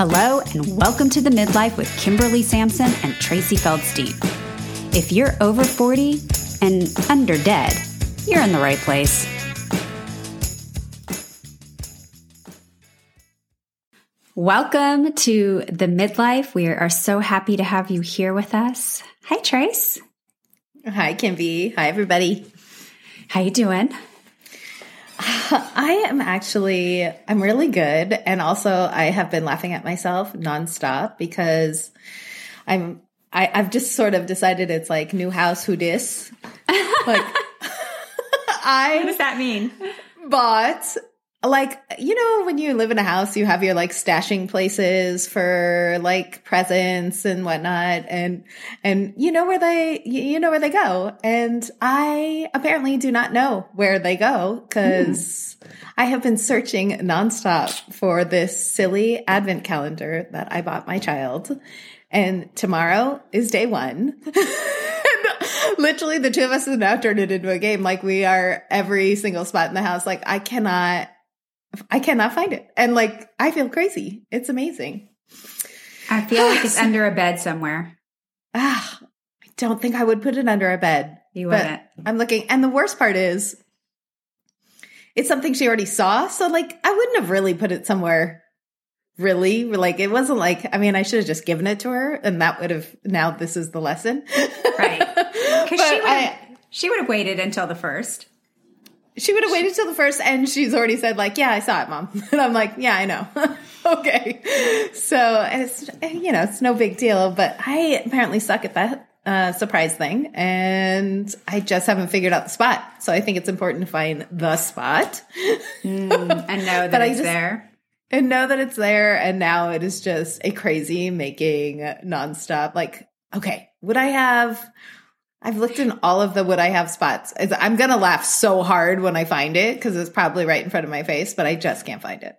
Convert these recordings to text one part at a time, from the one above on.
Hello, and welcome to the Midlife with Kimberly Sampson and Tracy Feldstein. If you're over 40 and under dead, you're in the right place. Welcome to the Midlife. We are so happy to have you here with us. Hi, Trace. Hi, Kimby. Hi, everybody. How you doing? I am actually I'm really good and also I have been laughing at myself nonstop because I'm I, I've just sort of decided it's like new house who dis. Like I What does that mean? bought like you know when you live in a house you have your like stashing places for like presents and whatnot and and you know where they you know where they go. And i apparently do not know where they go because hmm. i have been searching nonstop for this silly advent calendar that i bought my child. And tomorrow is day one. Literally the two of us have now turned it into a game. Like we are every single spot in the house. Like i cannot I cannot find it. And like, I feel crazy. It's amazing. I feel like it's under a bed somewhere. Ah, I don't think I would put it under a bed. You wouldn't. I'm looking. And the worst part is, it's something she already saw. So like, I wouldn't have really put it somewhere really like it wasn't like i mean i should have just given it to her and that would have now this is the lesson Right. Because she would she would have waited until the first. She would have waited till the first, and she's already said like, "Yeah, I saw it, mom." And I'm like, "Yeah, I know." okay, so it's you know it's no big deal, but I apparently suck at that uh, surprise thing, and I just haven't figured out the spot. So I think it's important to find the spot And know that But I it's just- there. and know that it's there. And now it is just a crazy making nonstop. Like, okay, would I have? I've looked in all of the would I have spots. I'm gonna laugh so hard when I find it because it's probably right in front of my face, but I just can't find it.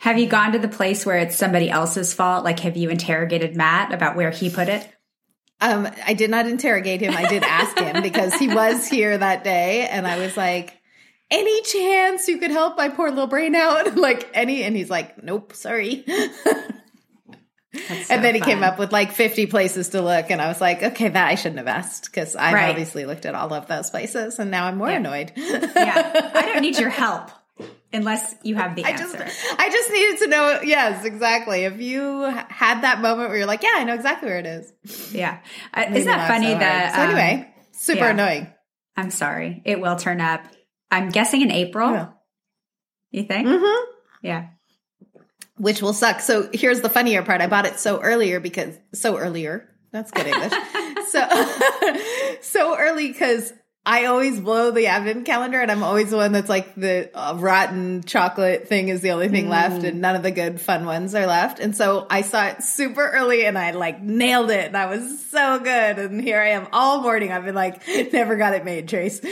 Have you gone to the place where it's somebody else's fault? Like, have you interrogated Matt about where he put it? Um, I did not interrogate him. I did ask him because he was here that day, and I was like, "Any chance you could help my poor little brain out?" like any, and he's like, "Nope, sorry." And so then he came up with like 50 places to look, and I was like, "Okay, that I shouldn't have asked because I've Right. obviously looked at all of those places, and now I'm more Yeah. annoyed." Yeah, I don't need your help unless you have the I answer. just, I just needed to know. Yes, exactly. If you had that moment where you're like, "Yeah, I know exactly where it is," yeah, uh, isn't that funny so that? So um, anyway, super yeah. annoying. I'm sorry, it will turn up. I'm guessing in April. Yeah. You think? Mm-hmm. Yeah. Which will suck. So here's the funnier part. I bought it so earlier because so earlier. That's good English. so so early because I always blow the advent calendar, and I'm always the one that's like the uh, rotten chocolate thing is the only thing left, and none of the good fun ones are left. And so I saw it super early, and I like nailed it, and I was so good. And here I am all morning. I've been like, never got it made, Trace.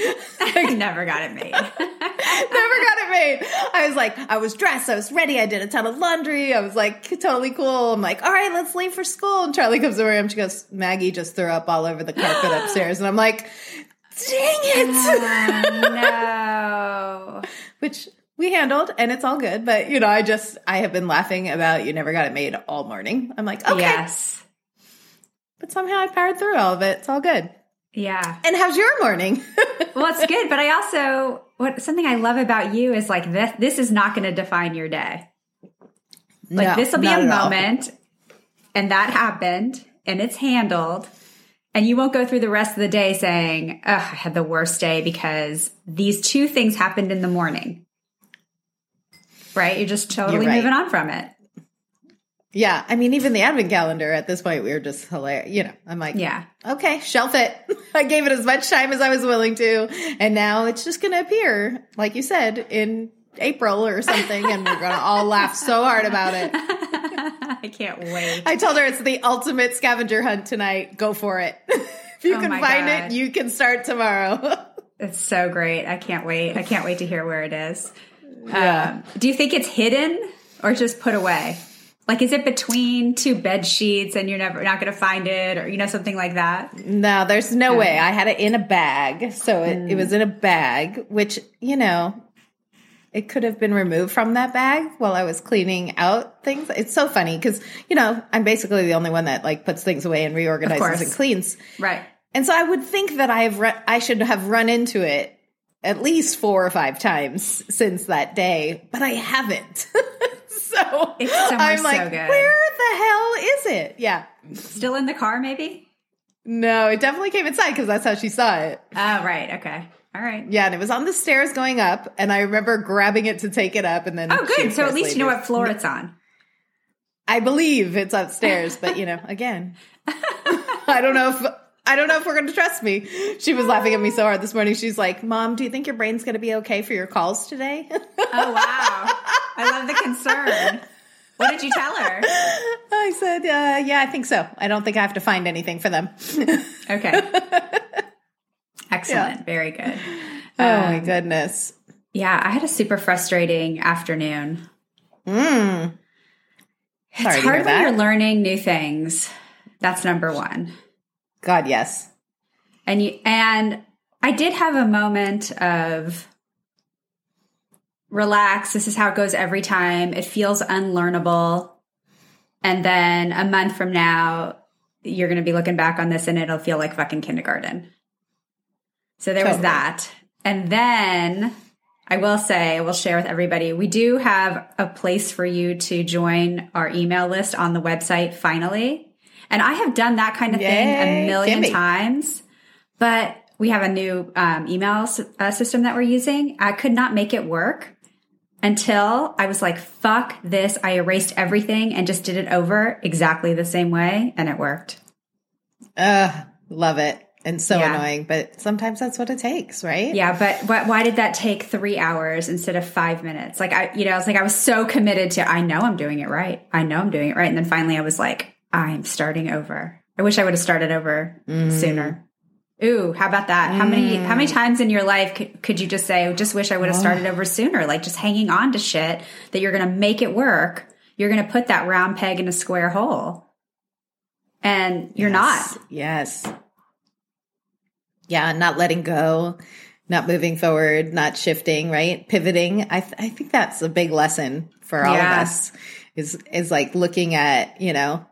I never got it made. Never got it made. I was like, I was dressed, I was ready, I did a ton of laundry, I was like totally cool. I'm like, all right, let's leave for school. And Charlie comes over and she goes, Maggie just threw up all over the carpet upstairs. And I'm like, dang it. Oh, no. Which we handled and it's all good. But you know, I just I have been laughing about you never got it made all morning. I'm like, okay. Yes. But somehow I powered through all of it. It's all good. Yeah. And how's your morning? Well, it's good, but I also what something I love about you is like this. This is not going to define your day. Like No, this will be a at all. moment, and that happened, and it's handled, and you won't go through the rest of the day saying, "Oh, I had the worst day because these two things happened in the morning." Right? You're just totally You're right. moving on from it. Yeah, I mean, even the advent calendar at this point, we were just hilarious. You know, I'm like, Yeah. okay, shelf it. I gave it as much time as I was willing to, and now it's just going to appear, like you said, in April or something, and we're going to all laugh so hard about it. I can't wait. I told her it's the ultimate scavenger hunt tonight. Go for it. if you Oh can find God. it, you can start tomorrow. It's so great. I can't wait. I can't wait to hear where it is. Yeah. Um, do you think it's hidden or just put away? Like, is it between two bed sheets and you're never not going to find it, or you know something like that? No, there's no way. I had it in a bag. So it, Mm. it was in a bag, which, you know, it could have been removed from that bag while I was cleaning out things. It's so funny because, you know, I'm basically the only one that like puts things away and reorganizes and cleans. Right. And so I would think that I've re- I should have run into it at least four or five times since that day, but I haven't. so It's somewhere I'm so like, good. where the hell is it? Yeah. Still in the car, maybe? No, it definitely came inside because that's how she saw it. Oh, right. Okay. All right. Yeah, and it was on the stairs going up, and I remember grabbing it to take it up, and then Oh, good. So at least you know what floor it's on. I believe it's upstairs, but you know, again, I don't know if I don't know if we're going to trust me. She was laughing at me so hard this morning. She's like, "Mom, do you think your brain's going to be okay for your calls today?" Oh, wow. I love the concern. What did you tell her? I said, uh, "Yeah, I think so. I don't think I have to find anything for them." Okay. Excellent. Very good. oh my Um, goodness. Yeah, I had a super frustrating afternoon. Mm. It's Sorry hard when you're learning new things. That's number one. God, yes. And you and I did have a moment of relax. This is how it goes every time. It feels unlearnable. And then a month from now, you're going to be looking back on this and it'll feel like fucking kindergarten. So there was that. And then I will say, I will share with everybody, we do have a place for you to join our email list on the website finally. And I have done that kind of thing a million Kimmy. times, but we have a new um, email s- uh, system that we're using. I could not make it work until I was like, fuck this. I erased everything and just did it over exactly the same way, and it worked. Ugh, love it. And so Yeah. annoying, but sometimes that's what it takes, right? Yeah, but, but why did that take three hours instead of five minutes? Like I, you know, I was like, I was so committed to, I know I'm doing it right. I know I'm doing it right. And then finally I was like, I'm starting over. I wish I would have started over mm. sooner. Ooh, how about that? How many, how many mm. times in your life could, could you just say, oh, just wish I would have started over sooner? Like just hanging on to shit that you're going to make it work. You're going to put that round peg in a square hole. And you're Yes. not. Yes. Yeah, not letting go, not moving forward, not shifting, right? Pivoting. I th- I think that's a big lesson for all Yeah. of us. Is is like looking at, you know,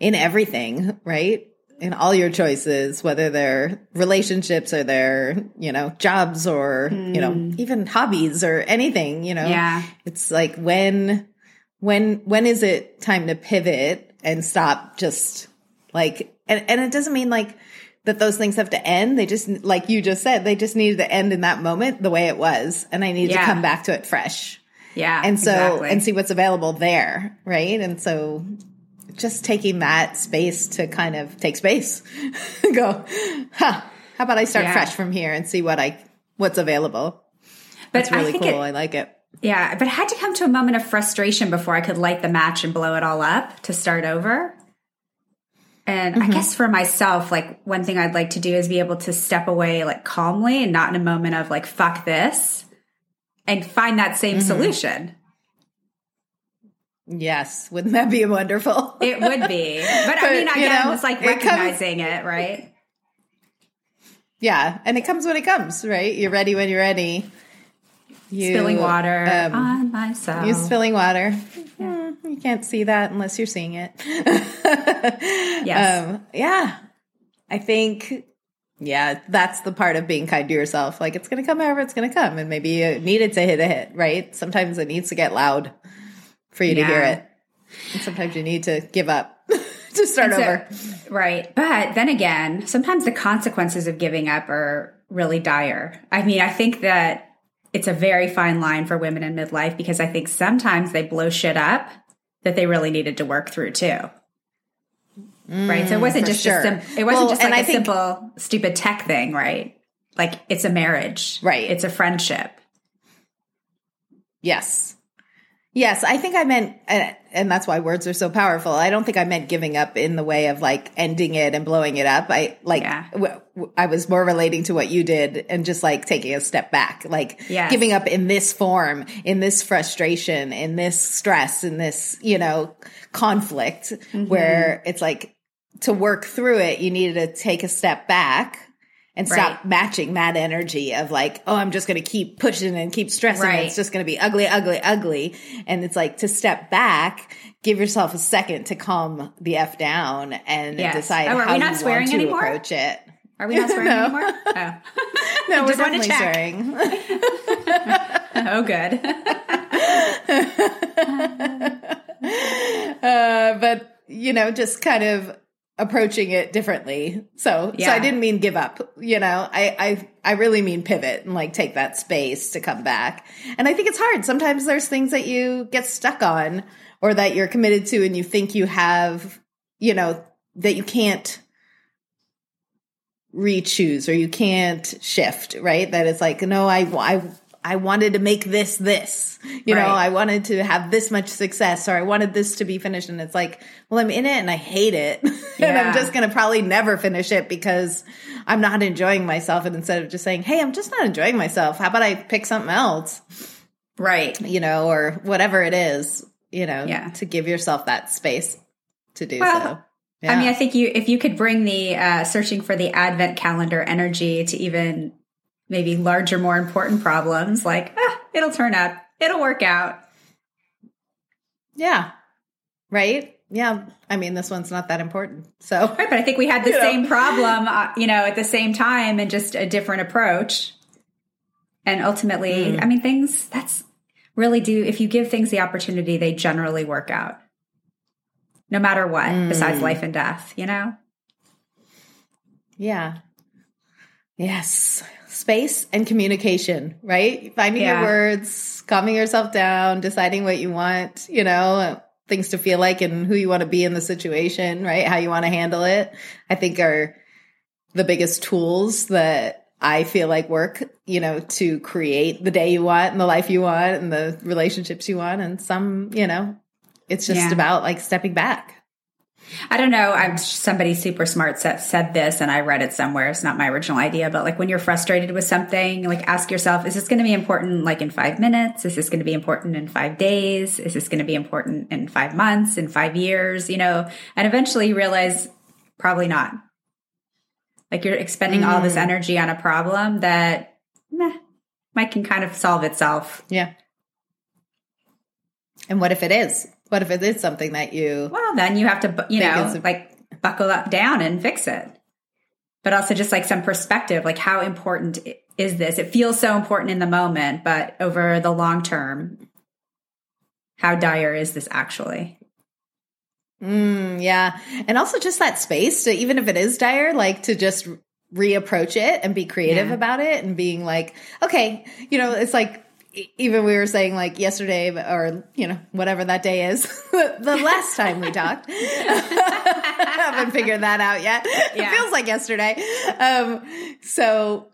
in everything, right? In all your choices, whether they're relationships or they're, you know, jobs or, you know, hmm. even hobbies or anything, you know. Yeah. It's like when when when is it time to pivot and stop just like and, and it doesn't mean like that those things have to end. They just like you just said, they just needed to end in that moment the way it was. And I need Yeah. to come back to it fresh. Yeah. And so exactly. and see what's available there. Right. And so just taking that space to kind of take space. Go, huh, how about I start Yeah. fresh from here and see what I what's available? but It's really I think cool. it, I like it. Yeah, but it had to come to a moment of frustration before I could light the match and blow it all up to start over. And I mm-hmm. guess for myself, like one thing I'd like to do is be able to step away like calmly and not in a moment of like, fuck this and find that same mm-hmm. solution. Yes. Wouldn't that be wonderful? It would be. But, I But, mean, you again, know, it's like it comes- recognizing it, right? Yeah, and it comes when it comes, right? You're ready when you're ready. You, Spilling water um, on myself. you spilling water. Hmm, you can't see that unless you're seeing it. yes. Um, yeah, I think. Yeah, that's the part of being kind to yourself. Like it's going to come however it's going to come, and maybe you needed to hit a hit, right? Sometimes it needs to get loud for you to hear it, and sometimes you need to give up to start so- over. Right. But then again, sometimes the consequences of giving up are really dire. I mean, I think that it's a very fine line for women in midlife because I think sometimes they blow shit up that they really needed to work through too. right. So it wasn't Mm, for just sure. a sim- it wasn't Well, just like a think- simple stupid tech thing, right? Like it's a marriage. Right. It's a friendship. Yes. Yes, I think I meant, and- that's why words are so powerful. I don't think I meant giving up in the way of like ending it and blowing it up. I like, Yeah. w- w- I was more relating to what you did and just like taking a step back, like Yes. giving up in this form, in this frustration, in this stress, in this, you know, conflict Mm-hmm. where it's like to work through it, you needed to take a step back and stop matching that energy of like, oh, I'm just going to keep pushing and keep stressing. and It's just going to be ugly, ugly, ugly. And it's like to step back, give yourself a second to calm the F down and Yes. decide Oh, are how we not you swearing want to anymore? approach it. Are we not swearing No. anymore? Oh. No, we're definitely swearing. oh, good. uh, but you know, just kind of approaching it differently. So, yeah. so I didn't mean give up. You know, I, I, I really mean pivot and like take that space to come back. And I think it's hard. Sometimes there's things that you get stuck on or that you're committed to, and you think you have, you know, that you can't re-choose or you can't shift, right? That it's like, no, I, I, I wanted to make this this, you know, I wanted to have this much success or I wanted this to be finished. And it's like, well, I'm in it and I hate it. and I'm just going to probably never finish it because I'm not enjoying myself. And instead of just saying, Hey, I'm just not enjoying myself. How about I pick something else, Right. you know, or whatever it is, you know, Yeah. to give yourself that space to do Well, so. I mean, I think you if you could bring the uh, searching for the advent calendar energy to even maybe larger, more important problems, like ah, it'll turn up, it'll work out. Yeah. Right? Yeah. I mean, this one's not that important. So, Right, but I think we had the You know. same problem, uh, you know, at the same time, and just a different approach. And ultimately, Mm. I mean, things that's really do. If you give things the opportunity, they generally work out, no matter what. Besides Mm. life and death, you know. yeah. Yes. Space and communication, right? Finding Yeah. your words, calming yourself down, deciding what you want, you know, things to feel like and who you want to be in the situation, right? How you want to handle it, I think are the biggest tools that I feel like work, you know, to create the day you want and the life you want and the relationships you want. And some, you know, it's just Yeah. about like stepping back. I don't know. I'm somebody super smart said, said this, and I read it somewhere. It's not my original idea, but like when you're frustrated with something, like ask yourself: Is this going to be important like in five minutes? Is this going to be important in five days? Is this going to be important in five months? In five years? You know, and eventually you realize probably not. Like you're expending all this Mm. energy on a problem that meh, might can kind of solve itself. Yeah. And what if it is? What if it is something that you Well, then you have to, you know, a- like buckle up down and fix it. But also just like some perspective, like how important is this? It feels so important in the moment, but over the long term, how dire is this actually? Mm, yeah. And also just that space to, even if it is dire, like to just reapproach it and be creative Yeah. about it and being like, okay, you know, it's like, even we were saying like yesterday or, you know, whatever that day is, the last time we talked. I haven't figured that out yet. Yeah. It feels like yesterday. Um, so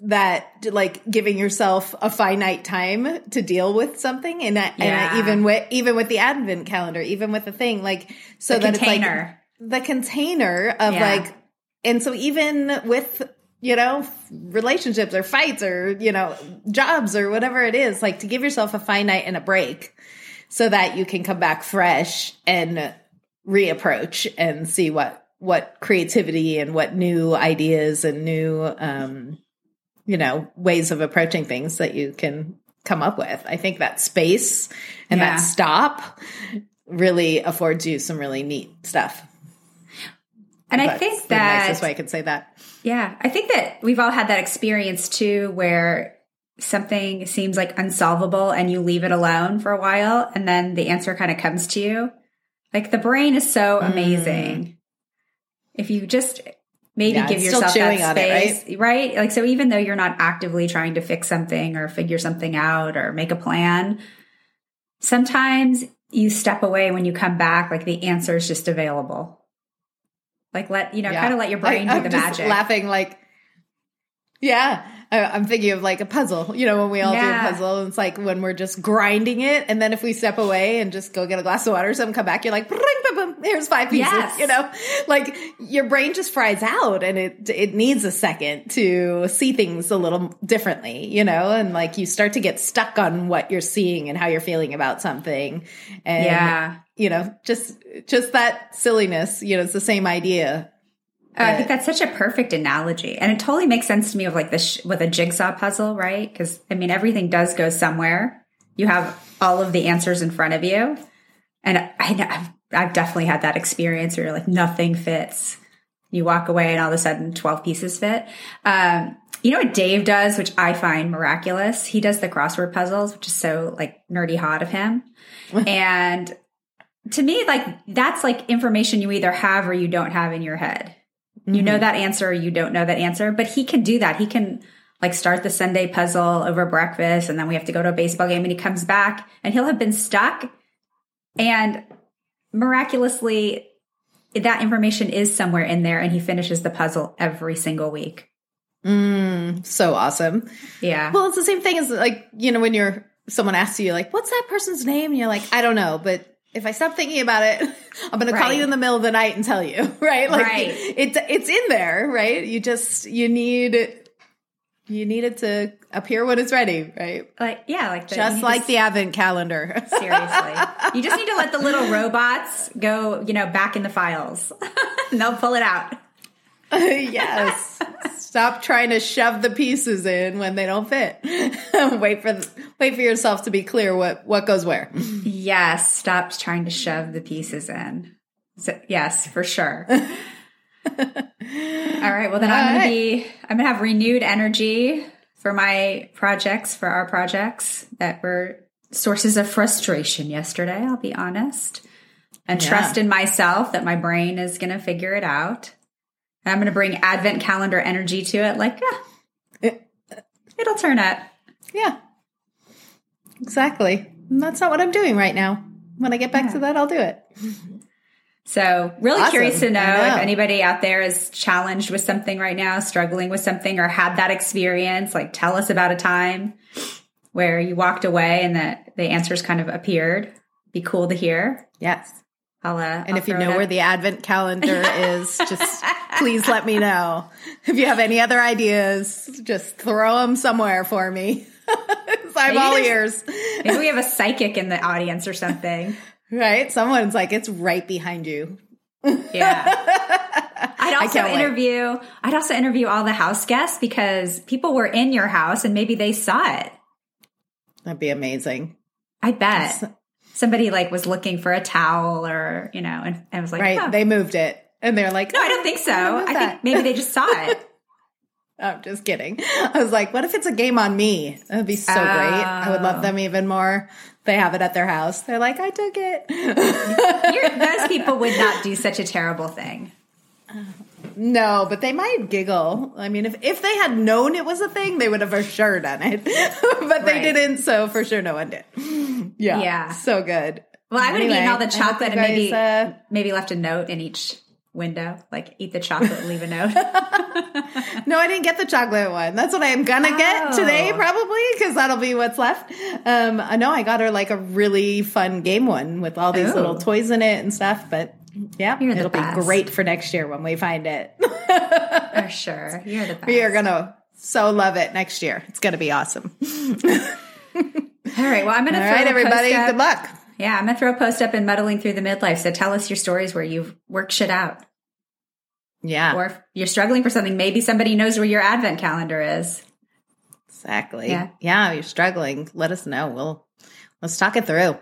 that like giving yourself a finite time to deal with something and, that- Yeah. and even with even with the advent calendar even with the thing like so The that container. it's like the container of Yeah. like and so even with you know relationships or fights or you know jobs or whatever it is like to give yourself a finite and a break so that you can come back fresh and reapproach and see what what creativity and what new ideas and new um you know ways of approaching things that you can come up with i think that space and Yeah. that stop really affords you some really neat stuff And I That's think the that nicest way i could say that Yeah, I think that we've all had that experience too where something seems like unsolvable and you leave it alone for a while and then the answer kind of comes to you. Like the brain is so Mm. amazing. If you just maybe Yeah, give yourself that on it, space, right? Like so even though you're not actively trying to fix something or figure something out or make a plan, sometimes you step away when you come back like the answer is just available. Like let, you know, Yeah. kind of let your brain I, do the magic. laughing like yeah I, i'm thinking of like a puzzle you know when we all Yeah. do a puzzle it's like when we're just grinding it and then if we step away and just go get a glass of water or something come back you're like "Bring, boom, here's five pieces Yes. you know like your brain just fries out and it it needs a second to see things a little differently you know and like you start to get stuck on what you're seeing and how you're feeling about something and Yeah. You know just just that silliness you know it's the same idea Oh, I think that's such a perfect analogy, and it totally makes sense to me of like this with a jigsaw puzzle, right? Because I mean, everything does go somewhere. You have all of the answers in front of you, and I, I've, I've definitely had that experience where you're like nothing fits. You walk away, and all of a sudden, twelve pieces fit. Um, you know what Dave does, which I find miraculous? He does the crossword puzzles, which is so like nerdy hot of him. and to me, like that's like information you either have or you don't have in your head. You know that answer or you don't know that answer, but he can do that. He can like start the Sunday puzzle over breakfast and then we have to go to a baseball game and he comes back and he'll have been stuck and miraculously that information is somewhere in there and he finishes the puzzle every single week. Mm, so awesome. Yeah. Well, it's the same thing as like, you know, when you're someone asks you like, what's that person's name? And you're like, I don't know, but if I stop thinking about it, I'm going to call you in the middle of the night and tell you, right? Like Right. it's it's in there, right? You just you need you need it to appear when it's ready, right? Like yeah, like the, Just like just- the advent calendar. seriously. You just need to let the little robots go, you know, back in the files. and they'll pull it out. yes. Stop trying to shove the pieces in when they don't fit. wait for wait for yourself to be clear what what goes where. Yes, stop trying to shove the pieces in. So, yes, for sure. All right. Well, then I'm All going right. to be, I'm going to have renewed energy for my projects, for our projects that were sources of frustration yesterday. I'll be honest. And Yeah. trust in myself that my brain is going to figure it out. And I'm going to bring advent calendar energy to it. Like, yeah, it'll turn up. Yeah. Exactly. And that's not what I'm doing right now. When I get back to that, I'll do it. So, really Awesome. curious to know, know. if anybody out there is challenged with something right now, struggling with something, or had that experience. Like, tell us about a time where you walked away and that the answers kind of appeared. Be cool to hear. Yes. I'll, uh, And if you know where the advent calendar is, just please let me know. If you have any other ideas, just throw them somewhere for me. I'm Maybe all ears. maybe we have a psychic in the audience or something. Right? Someone's like, it's right behind you. Yeah. I'd also can't wait. interview. I'd also interview all the house guests because people were in your house and maybe they saw it. That'd be amazing. I bet somebody like was looking for a towel or you know, and, and was like, Right? "Oh." They moved it. And they're like, no, I oh, don't think so. I that. think maybe they just saw it. I'm just kidding. I was like, what if it's a game on me? That'd be so great. I would Oh. love them oh. even more. They have it at their house. They're like, I took it. You're, those people would not do such a terrible thing. no, but they might giggle. I mean, if, if they had known it was a thing, they would have for sure done it. but they Right. didn't, so for sure no one did. Yeah. Yeah. So good. Well, I would have Anyway, eaten all the chocolate and maybe uh, maybe left a note in each window, like eat the chocolate, leave a note. No, I didn't get the chocolate one. That's what I am gonna get today, Oh. probably, because that'll be what's left. Um, I know I got her like a really fun game one with all these Ooh. little toys in it and stuff. But yeah, You're it'll be great for next year when we find it. For sure, you're the best. we are gonna so love it next year. It's gonna be awesome. All right. Well, I'm going to All throw right, everybody, good luck. Yeah, I'm going to throw a post up in muddling through the midlife. So tell us your stories where you've worked shit out, Yeah, or if you're struggling for something, maybe somebody knows where your advent calendar is. exactly. Yeah. yeah, you're struggling. Let us know. We'll let's talk it through.